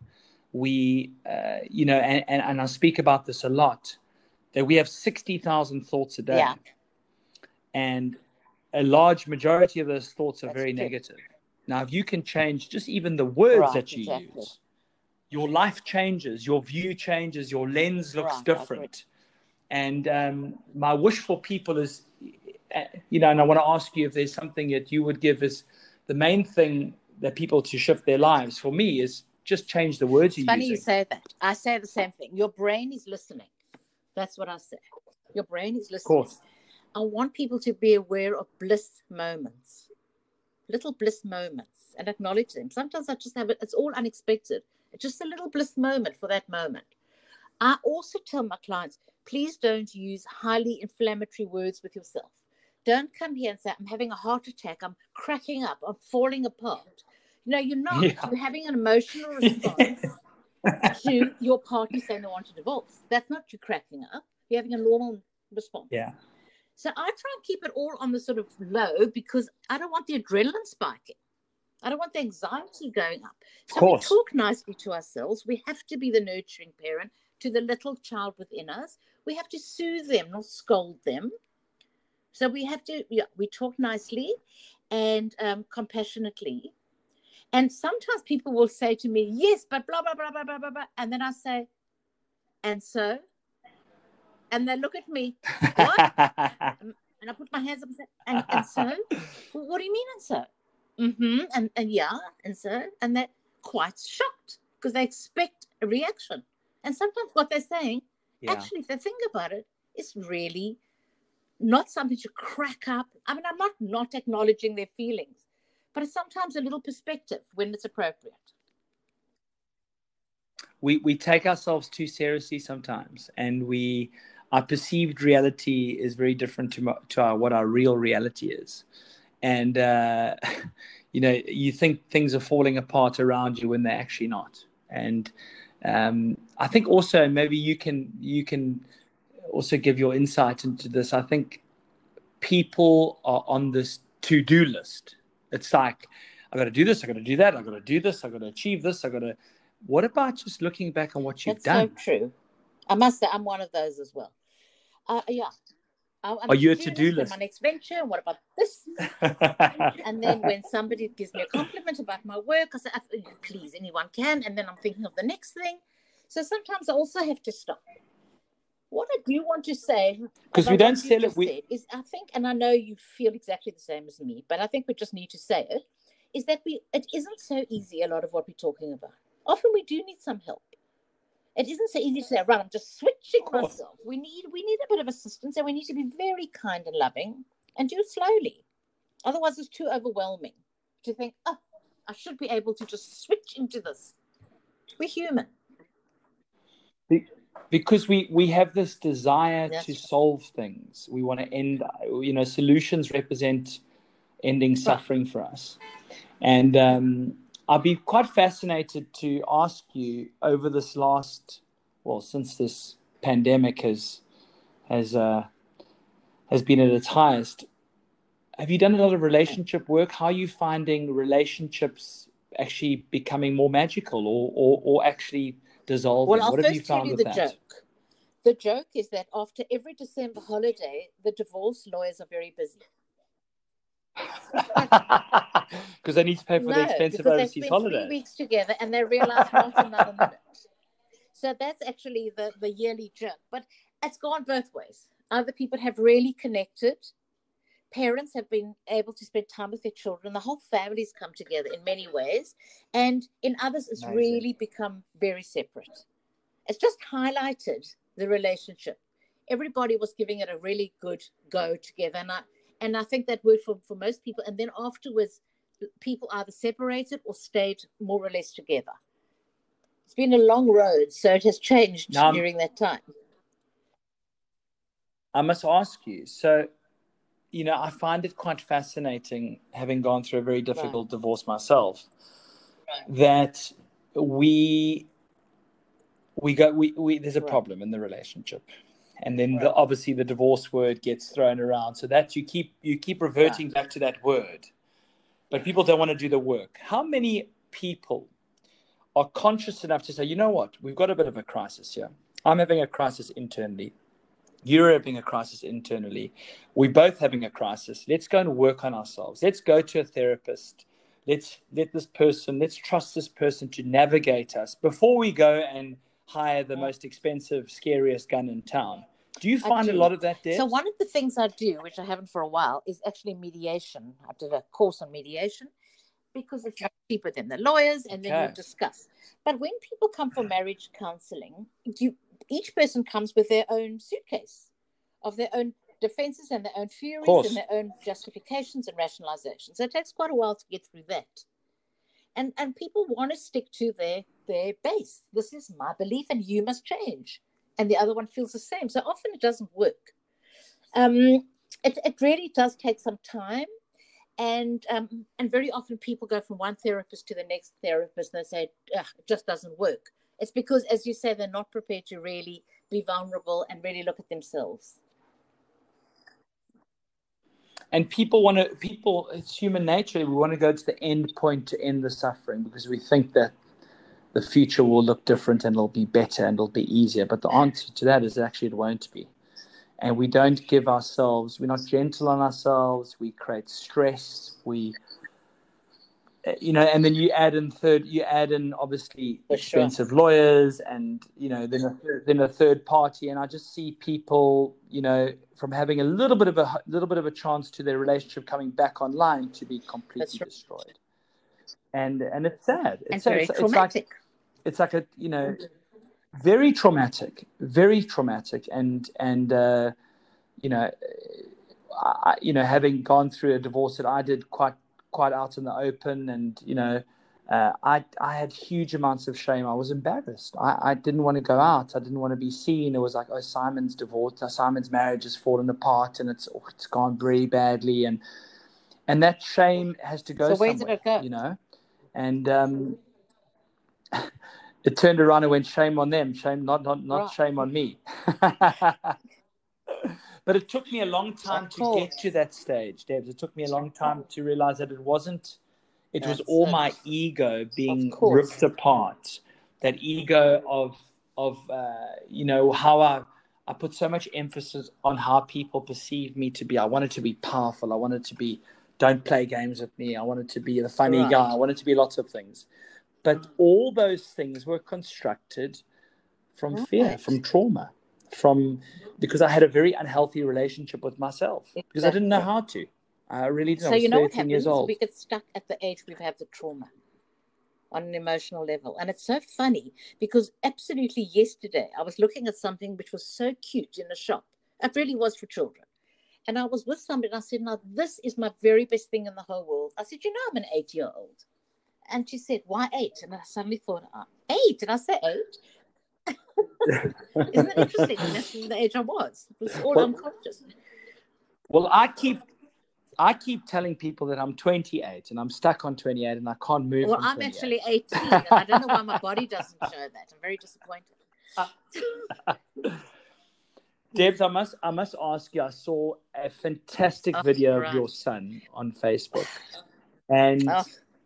We, uh, you know, and, and and I speak about this a lot. That we have sixty thousand thoughts a day, Yeah. and a large majority of those thoughts are That's very true. negative. Now, if you can change just even the words Right, that you exactly. use, your life changes, your view changes, your lens looks Right, different. And um, my wish for people is, uh, you know, and I want to ask you if there's something that you would give as the main thing that people to shift their lives. For me, is just change the words It's you're funny you say that. I say the same thing. Your brain is listening. That's what I say. Your brain is listening. Of course, I want people to be aware of bliss moments, little bliss moments, and acknowledge them. Sometimes I just have it, it's all unexpected. Just a little bliss moment for that moment. I also tell my clients, please don't use highly inflammatory words with yourself. Don't come here and say, I'm having a heart attack, I'm cracking up, I'm falling apart. No, you're not. Yeah. You're having an emotional response (laughs) to your partner saying they want to divorce. That's not you cracking up. You're having a normal response. yeah, So I try and keep it all on the sort of low because I don't want the adrenaline spiking. I don't want the anxiety going up. So we talk nicely to ourselves. We have to be the nurturing parent to the little child within us. We have to soothe them, not scold them. So we have to, yeah, we talk nicely and um, compassionately. And sometimes people will say to me, yes, but blah, blah, blah, blah, blah, blah, blah. And then I say, and so? And they look at me, what? (laughs) and I put my hands up and say, and, and so? Well, (laughs) what do you mean, and so? Mm-hmm. And, and yeah, and so? And they're quite shocked because they expect a reaction. And sometimes what they're saying, yeah. actually, if they think about it, is really not something to crack up. I mean, I'm not not acknowledging their feelings, but it's sometimes a little perspective when it's appropriate. we we take ourselves too seriously sometimes, and we our perceived reality is very different to to our, what our real reality is, and uh, (laughs) you know you think things are falling apart around you when they're actually not, and um, I think also maybe you can you can also give your insight into this. I think people are on this to do list. It's like I got to do this, I got to do that, I got to do this, I got to achieve this, I got to. What about just looking back on what you've That's done? so true. I must say, I'm one of those as well. Uh, yeah. I'm Are you a to-do to-do list? My next venture, and what about this? (laughs) And then when somebody gives me a compliment about my work, I say, "Oh, please, anyone can. And then I'm thinking of the next thing. So sometimes I also have to stop. What I do want to say, because we don't sell it, we- is I think, and I know you feel exactly the same as me, but I think we just need to say it, is that we it isn't so easy, a lot of what we're talking about. Often we do need some help. It isn't so easy to say, right, I'm just switching myself. We need we need a bit of assistance and we need to be very kind and loving and do it slowly. Otherwise it's too overwhelming to think, oh, I should be able to just switch into this. We're human. because we we have this desire That's to right. solve things we want to end you know solutions represent ending suffering for us and um, i'd be quite fascinated to ask you over this last well since this pandemic has has uh, has been at its highest have you done a lot of relationship work how are you finding relationships actually becoming more magical or or, or actually dissolving Well, I'll what have you first tell found you with the that joke. The joke is that after every December holiday, the divorce lawyers are very busy. (laughs) because they need to pay for the expensive overseas spent holidays. three weeks together and they realize not another minute. So that's actually the, the yearly joke. But it's gone both ways. Other people have really connected. Parents have been able to spend time with their children. The whole family's come together in many ways. And in others, it's Amazing. really become very separate. It's just highlighted the relationship. Everybody was giving it a really good go together. And I, And I think that worked for, for most people. And then afterwards, people either separated or stayed more or less together. It's been a long road, so it has changed now, during that time. I must ask you so, you know, I find it quite fascinating, having gone through a very difficult right. divorce myself, right. that we we go we, we there's a right. problem in the relationship and then the, obviously the divorce word gets thrown around. So that you keep you keep reverting back to that word. But people don't want to do the work. How many people are conscious enough to say you know what? We've got a bit of a crisis here. I'm having a crisis internally. You're having a crisis internally. We're both having a crisis. Let's go and work on ourselves. Let's go to a therapist. Let's let this person let's trust this person to navigate us before we go and hire the most expensive scariest gun in town do you find do. a lot of that there? So one of the things I do, which I haven't for a while, is actually mediation. I did a course on mediation because it's cheaper than the lawyers, and okay. then you discuss. But when people come for marriage counseling, you each person comes with their own suitcase of their own defenses and their own furies and their own justifications and rationalizations. So it takes quite a while to get through that. And and people want to stick to their their base. This is my belief, and you must change and the other one feels the same. So often it doesn't work. Um, it, it really does take some time. And um, and very often people go from one therapist to the next therapist and they say, it just doesn't work. It's because, as you say, they're not prepared to really be vulnerable and really look at themselves. And people want to, people, it's human nature. We want to go to the end point to end the suffering because we think that the future will look different and it'll be better and it'll be easier. But the answer to that is actually it won't be. And we don't give ourselves, we're not gentle on ourselves, we create stress, we eh, you know, and then you add in third, you add in obviously For expensive sure. lawyers, and you know, then a, then a third party, and I just see people, you know, from having a little bit of a little bit of a chance to their relationship coming back online to be completely right. destroyed, and and it's sad. It's, and very it's, traumatic. It's like, it's like a you know very traumatic very traumatic and and uh, you know I, you know having gone through a divorce that i did quite quite out in the open and you know uh, I, I had huge amounts of shame. I was embarrassed. I, I didn't want to go out. I didn't want to be seen. It was like, oh, Simon's divorced. Simon's marriage has fallen apart, and it's oh, it's gone very badly. And and that shame has to go. So where did it go? You know, and um, (laughs) it turned around and went shame on them. Shame not not, not right. shame on me. (laughs) But it took me a long time to get to that stage debs. It took me a long time to realize that it wasn't it That's was all it. my ego being ripped apart. That ego of of uh, you know how i i put so much emphasis on how people perceive me to be. I wanted to be powerful. I wanted to be don't play games with me. I wanted to be the funny right. guy. I wanted to be lots of things but mm. all those things were constructed from right. fear, from trauma, from because I had a very unhealthy relationship with myself exactly. because I didn't know how to. I really didn't. So you know what happens? We get stuck at the age we've had the trauma on an emotional level. And it's so funny because absolutely yesterday I was looking at something which was so cute in a shop. It really was for children. And I was with somebody and I said, Now, this is my very best thing in the whole world. I said, You know, I'm an eight year old. And she said, Why eight? And I suddenly thought, oh, Eight? Did I say eight? Isn't it interesting? That's the age I was. It was all well, unconscious. Well, I keep I keep telling people that I'm 28 and I'm stuck on 28 and I can't move. Well, I'm actually 18. I don't know why my body doesn't show that. I'm very disappointed. (laughs) Debs, I must I must ask you. I saw a fantastic oh, video right. of your son on Facebook, and oh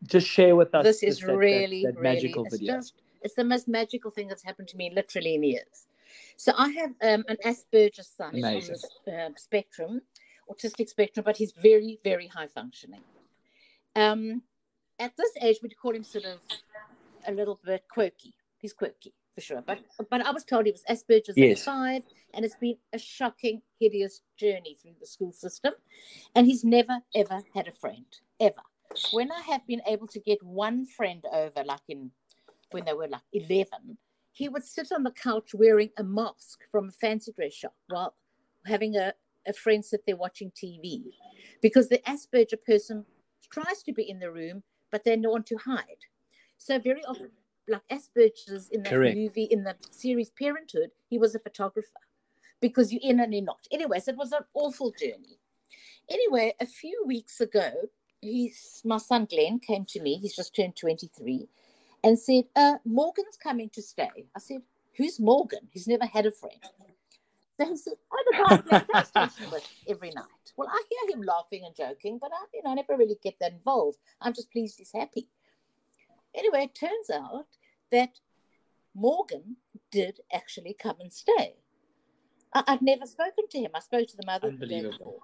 just share with us this is that, really that, that really, magical it's video. Just, it's the most magical thing that's happened to me literally in years. So I have um, an Asperger's son on the uh, spectrum, autistic spectrum, but he's very, very high functioning. Um, at this age, we'd call him sort of a little bit quirky. He's quirky for sure, but but I was told he was Asperger's yes. at five, and it's been a shocking, hideous journey through the school system, and he's never ever had a friend ever when I have been able to get one friend over, like in when they were like 11, he would sit on the couch wearing a mask from a fancy dress shop while having a a friend sit there watching TV because the Asperger person tries to be in the room, but they don't want to hide. So very often, like Asperger's in that Correct. movie, in the series Parenthood, he was a photographer because you're in and you're not. Anyways, it was an awful journey. Anyway, a few weeks ago, he's, my son Glenn came to me, he's just turned 23, and said, uh, Morgan's coming to stay. I said, Who's Morgan? He's never had a friend. So he said, Oh, the guy I with every night. Well, I hear him laughing and joking, but I, you know, I never really get that involved. I'm just pleased he's happy. Anyway, it turns out that Morgan did actually come and stay. I, I'd never spoken to him. I spoke to the mother Unbelievable.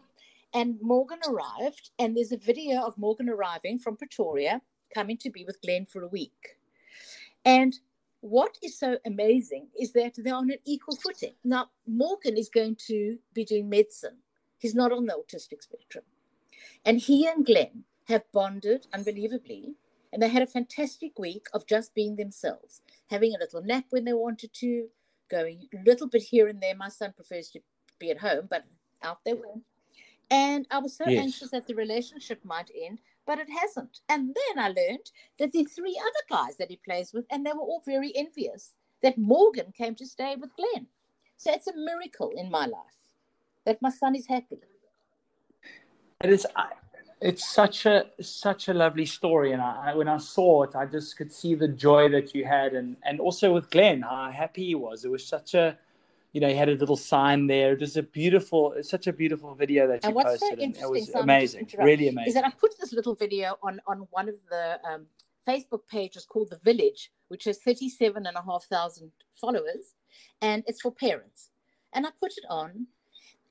And Morgan arrived, and there's a video of Morgan arriving from Pretoria, coming to be with Glenn for a week. And what is so amazing is that they're on an equal footing. Now, Morgan is going to be doing medicine. He's not on the autistic spectrum. And he and Glenn have bonded unbelievably. And they had a fantastic week of just being themselves, having a little nap when they wanted to, going a little bit here and there. My son prefers to be at home, but out they went. And I was so Yes. anxious that the relationship might end, but it hasn't. And then I learned that the three other guys that he plays with, and they were all very envious that Morgan came to stay with Glenn. So it's a miracle in my life that my son is happy. It is. I- It's such a such a lovely story, and I, I- when I saw it, I just could see the joy that you had, and and also with Glenn, how happy he was. It was such a, you know, he had a little sign there. It was a beautiful, such a beautiful video that you And what's posted, and it was Simon, amazing, really is that I put this little video on on one of the um, Facebook pages called The Village, which has 37 and a half thousand followers, and it's for parents. And I put it on,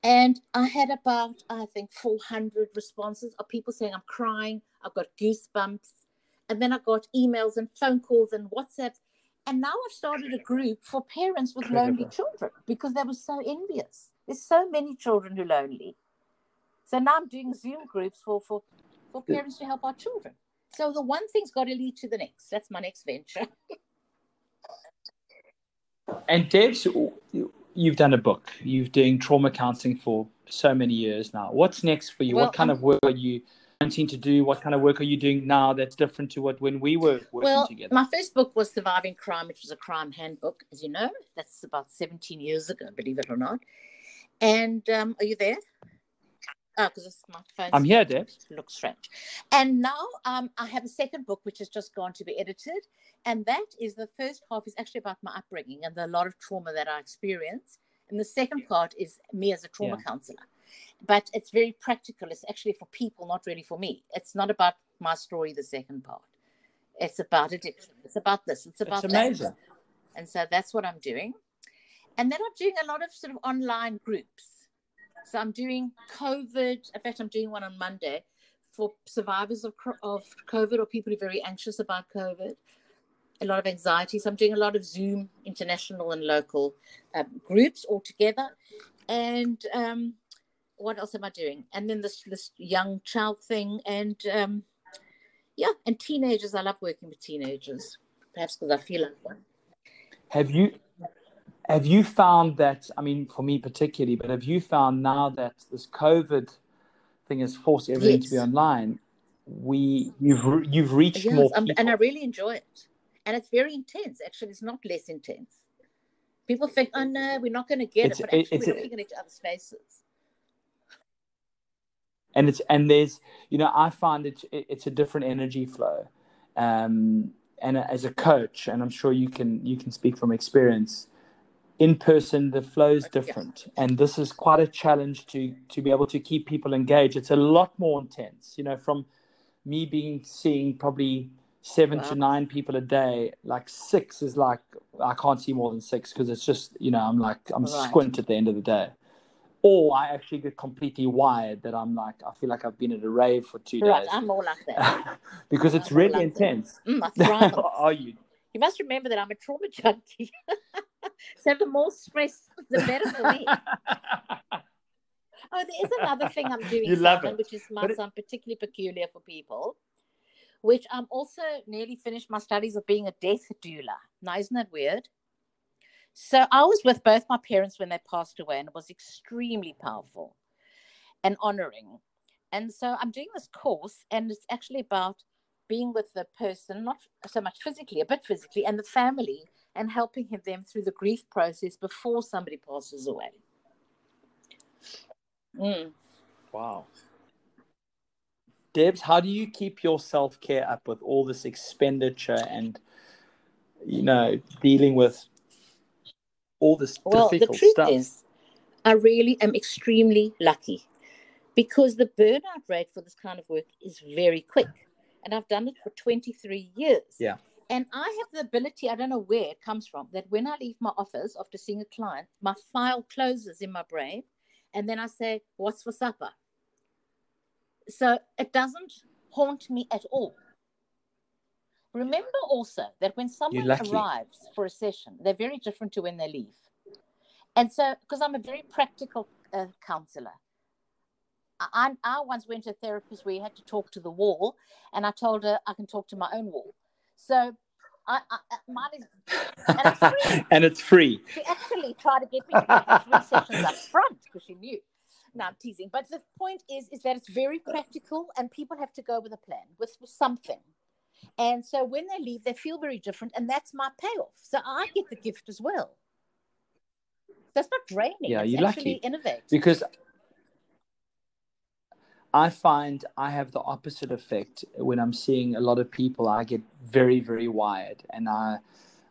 and I had about, I think, 400 responses of people saying, I'm crying, I've got goosebumps. And then I got emails and phone calls and WhatsApps. And now I've started a group for parents with lonely children because they were so envious. There's so many children who are lonely. So now I'm doing Zoom groups for, for, for parents to help our children. So the one thing's got to lead to the next. That's my next venture. (laughs) And Debs, you- you've done a book. You've doing trauma counseling for so many years now. What's next for you? Well, what kind I'm- of work are you wanting to do? What kind of work are you doing now that's different to what when we were working well, together? my first book was Surviving Crime, which was a crime handbook, as you know. That's about 17 years ago, believe it or not. And um, are you there? Oh, because my phone I'm here, Debs. looks strange. And now um, I have a second book which has just gone to be edited. And that is the first half is actually about my upbringing and the lot of trauma that I experienced. And the second part is me as a trauma Yeah. counselor. But it's very practical. It's actually for people, not really for me. It's not about my story, the second part. It's about addiction. It's about this. It's about It's that. And so that's what I'm doing. And then I'm doing a lot of sort of online groups. So I'm doing COVID. In fact, I'm doing one on Monday for survivors of, of COVID or people who are very anxious about COVID. A lot of anxiety. So I'm doing a lot of Zoom international and local um, groups all together. And um, what else am I doing? And then this this young child thing. And um, yeah, and teenagers. I love working with teenagers. Perhaps because I feel like one. Have you have you found that? I mean, for me particularly, but have you found now that this COVID thing has forced everything to be online? We you've you've reached Yes, more um, people. and I really enjoy it. And it's very intense. Actually, it's not less intense. People think, oh no, we're not going to get It's- it, but actually, it's we're a- looking at each other's faces. And it's and there's you know i find it it's a different energy flow. Um and as a coach and i'm sure you can you can speak from experience in person the flow is different. And this is quite a challenge to to be able to keep people engaged. It's a lot more intense you know from me being seeing probably seven to nine people a day like six is like i can't see more than six because it's just you know i'm like i'm Right. squint at the end of the day or I actually get completely wired that I'm like I feel like I've been at a rave for two Right, days I'm more like that. (laughs) because it's I'm more really like intense. Mm, I thrive on it. Are you? You must remember that I'm a trauma junkie. (laughs) so the more stress, the better for me. (laughs) Oh, there is another thing I'm doing, You love Simon, it. which is But it- particularly peculiar for people. Which I'm also nearly finished my studies of being a death doula. Now, isn't that weird? So I was with both my parents when they passed away, and it was extremely powerful. and honoring. And so I'm doing this course, and it's actually about being with the person, not so much physically, a bit physically, and the family, and helping them through the grief process before somebody passes away. Mm. Wow. Debs, how do you keep your self care up with all this expenditure and, you know, dealing with all this well, the truth stuff? is, I really am extremely lucky because the burnout rate for this kind of work is very quick. And I've done it for 23 years. Yeah. And I have the ability, I don't know where it comes from, that when I leave my office after seeing a client, my file closes in my brain. And then I say, What's for supper? So it doesn't haunt me at all. Remember also that when someone arrives for a session, they're very different to when they leave. And so, because I'm a very practical uh, counselor, I, I once went to a therapist where you had to talk to the wall, and I told her I can talk to my own wall. So, I, I mine is, and it's free. (laughs) and it's free. She actually tried to get me to do three sessions up front because she knew. Now I'm teasing. But the point is, is that it's very practical, and people have to go with a plan, with, with something. And so when they leave, they feel very different, and that's my payoff. So I get the gift as well. That's not draining. Yeah, it's you're actually lucky. Innovate. Because I find I have the opposite effect when I'm seeing a lot of people. I get very, very wired, and I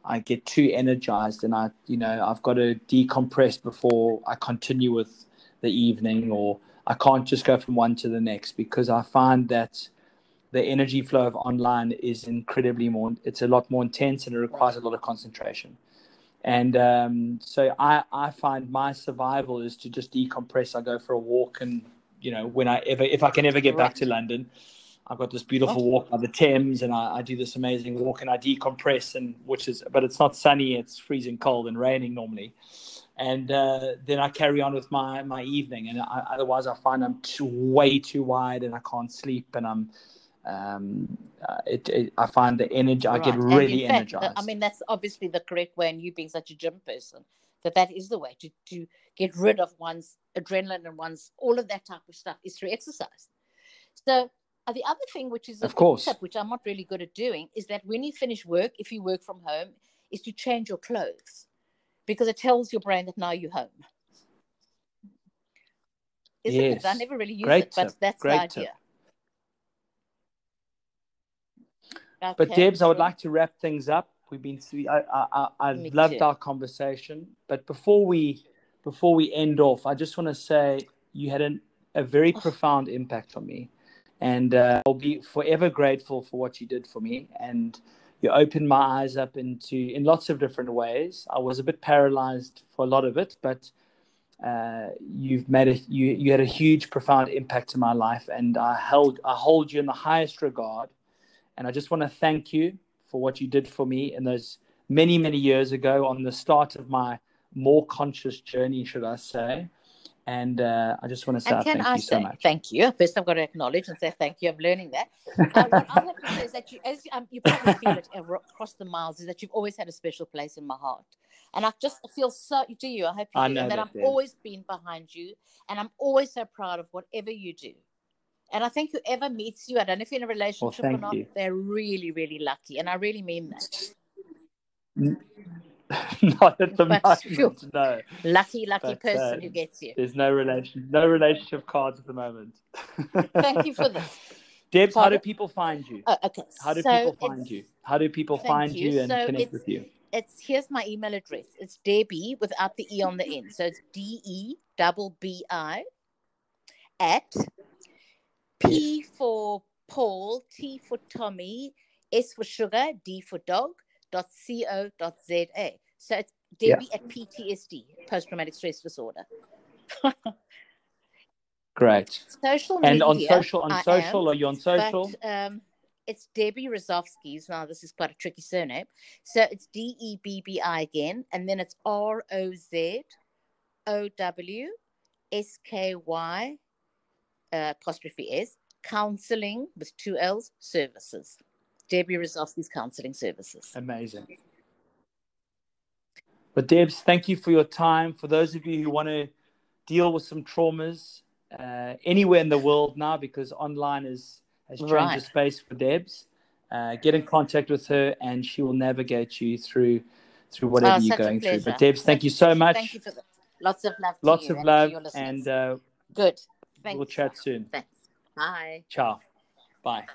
I get too energized, and I you know I've got to decompress before I continue with the evening, or I can't just go from one to the next because I find that the energy flow of online is incredibly more. It's a lot more intense, and it requires a lot of concentration. And um, so I, I find my survival is to just decompress. I go for a walk, and you know, when I ever, if I can ever get back to London, I've got this beautiful walk by the Thames, and I, I, do this amazing walk, and I decompress, and which is, but it's not sunny; it's freezing cold and raining normally, and uh, then I carry on with my my evening, and I, otherwise I find I'm too, way too wide, and I can't sleep, and I'm um, uh, it, it, I find the energy, right. I get really fact, energized. I mean, that's obviously the correct way, and you being such a gym person, that that is the way to, to get rid of one's adrenaline and one's all of that type of stuff is through exercise. So uh, the other thing, which is of course, tip, which I'm not really good at doing, is that when you finish work, if you work from home, is to change your clothes because it tells your brain that now you're home. Isn't yes. it? I never really use Great it, tip. but that's Great the idea. Tip. Okay. But Debs, I would like to wrap things up. We've been I I, I loved too. our conversation, but before we before we end off, I just want to say you had an, a very oh. profound impact on me, and uh, I'll be forever grateful for what you did for me. And you opened my eyes up into in lots of different ways. I was a bit paralyzed for a lot of it, but uh, you've made a you you had a huge profound impact in my life, and I held I hold you in the highest regard and I just want to thank you for what you did for me in those many, many years ago on the start of my more conscious journey, should I say. And uh, I just want to say thank I you so much. Thank you. First, I've got to acknowledge and say thank you. I'm learning that. (laughs) Uh, what I have to say is that you, as um, you probably feel it across the miles, is that you've always had a special place in my heart. And I just feel so, do you? I hope you I do. And that, that I've always been behind you. And I'm always so proud of whatever you do. And I think whoever meets you, I don't know if you're in a relationship well, or not, you. they're really, really lucky. And I really mean that. (laughs) not at the but moment, no. Lucky, lucky but, person uh, who gets you. There's no relation, no relationship cards at the moment. (laughs) Thank you for this. Debs, how do people find you? Oh, okay. How do so people find you? How do people find you, you and so connect with you? It's here's my email address. It's Debbie without the e on the end. So it's D E double B I at P for Paul, T for Tommy, S for sugar, D for dog, dot co dot za. So it's Debbie yeah. at PTSD, post traumatic stress disorder. (laughs) Great. Social and on social, on I social, am, are you on social? But, um, it's Debbi Rozowsky's. Now this is quite a tricky surname. So it's D E B B I again, and then it's R O Z O W S K Y uh, apostrophe S, counseling with two L's services. Debbi Rozowsky's counseling services. Amazing. But Debs, thank you for your time. For those of you who want to deal with some traumas, uh, anywhere in the world now because online is has changed Right. the space for Debs. Uh, get in contact with her, and she will navigate you through through whatever Oh, you're going through. But Debs, thank Such you so much. Thank you for that. Lots of love. To Lots you of and love, your and uh, good. Thanks. we'll chat soon. Thanks. Bye. Ciao. Bye.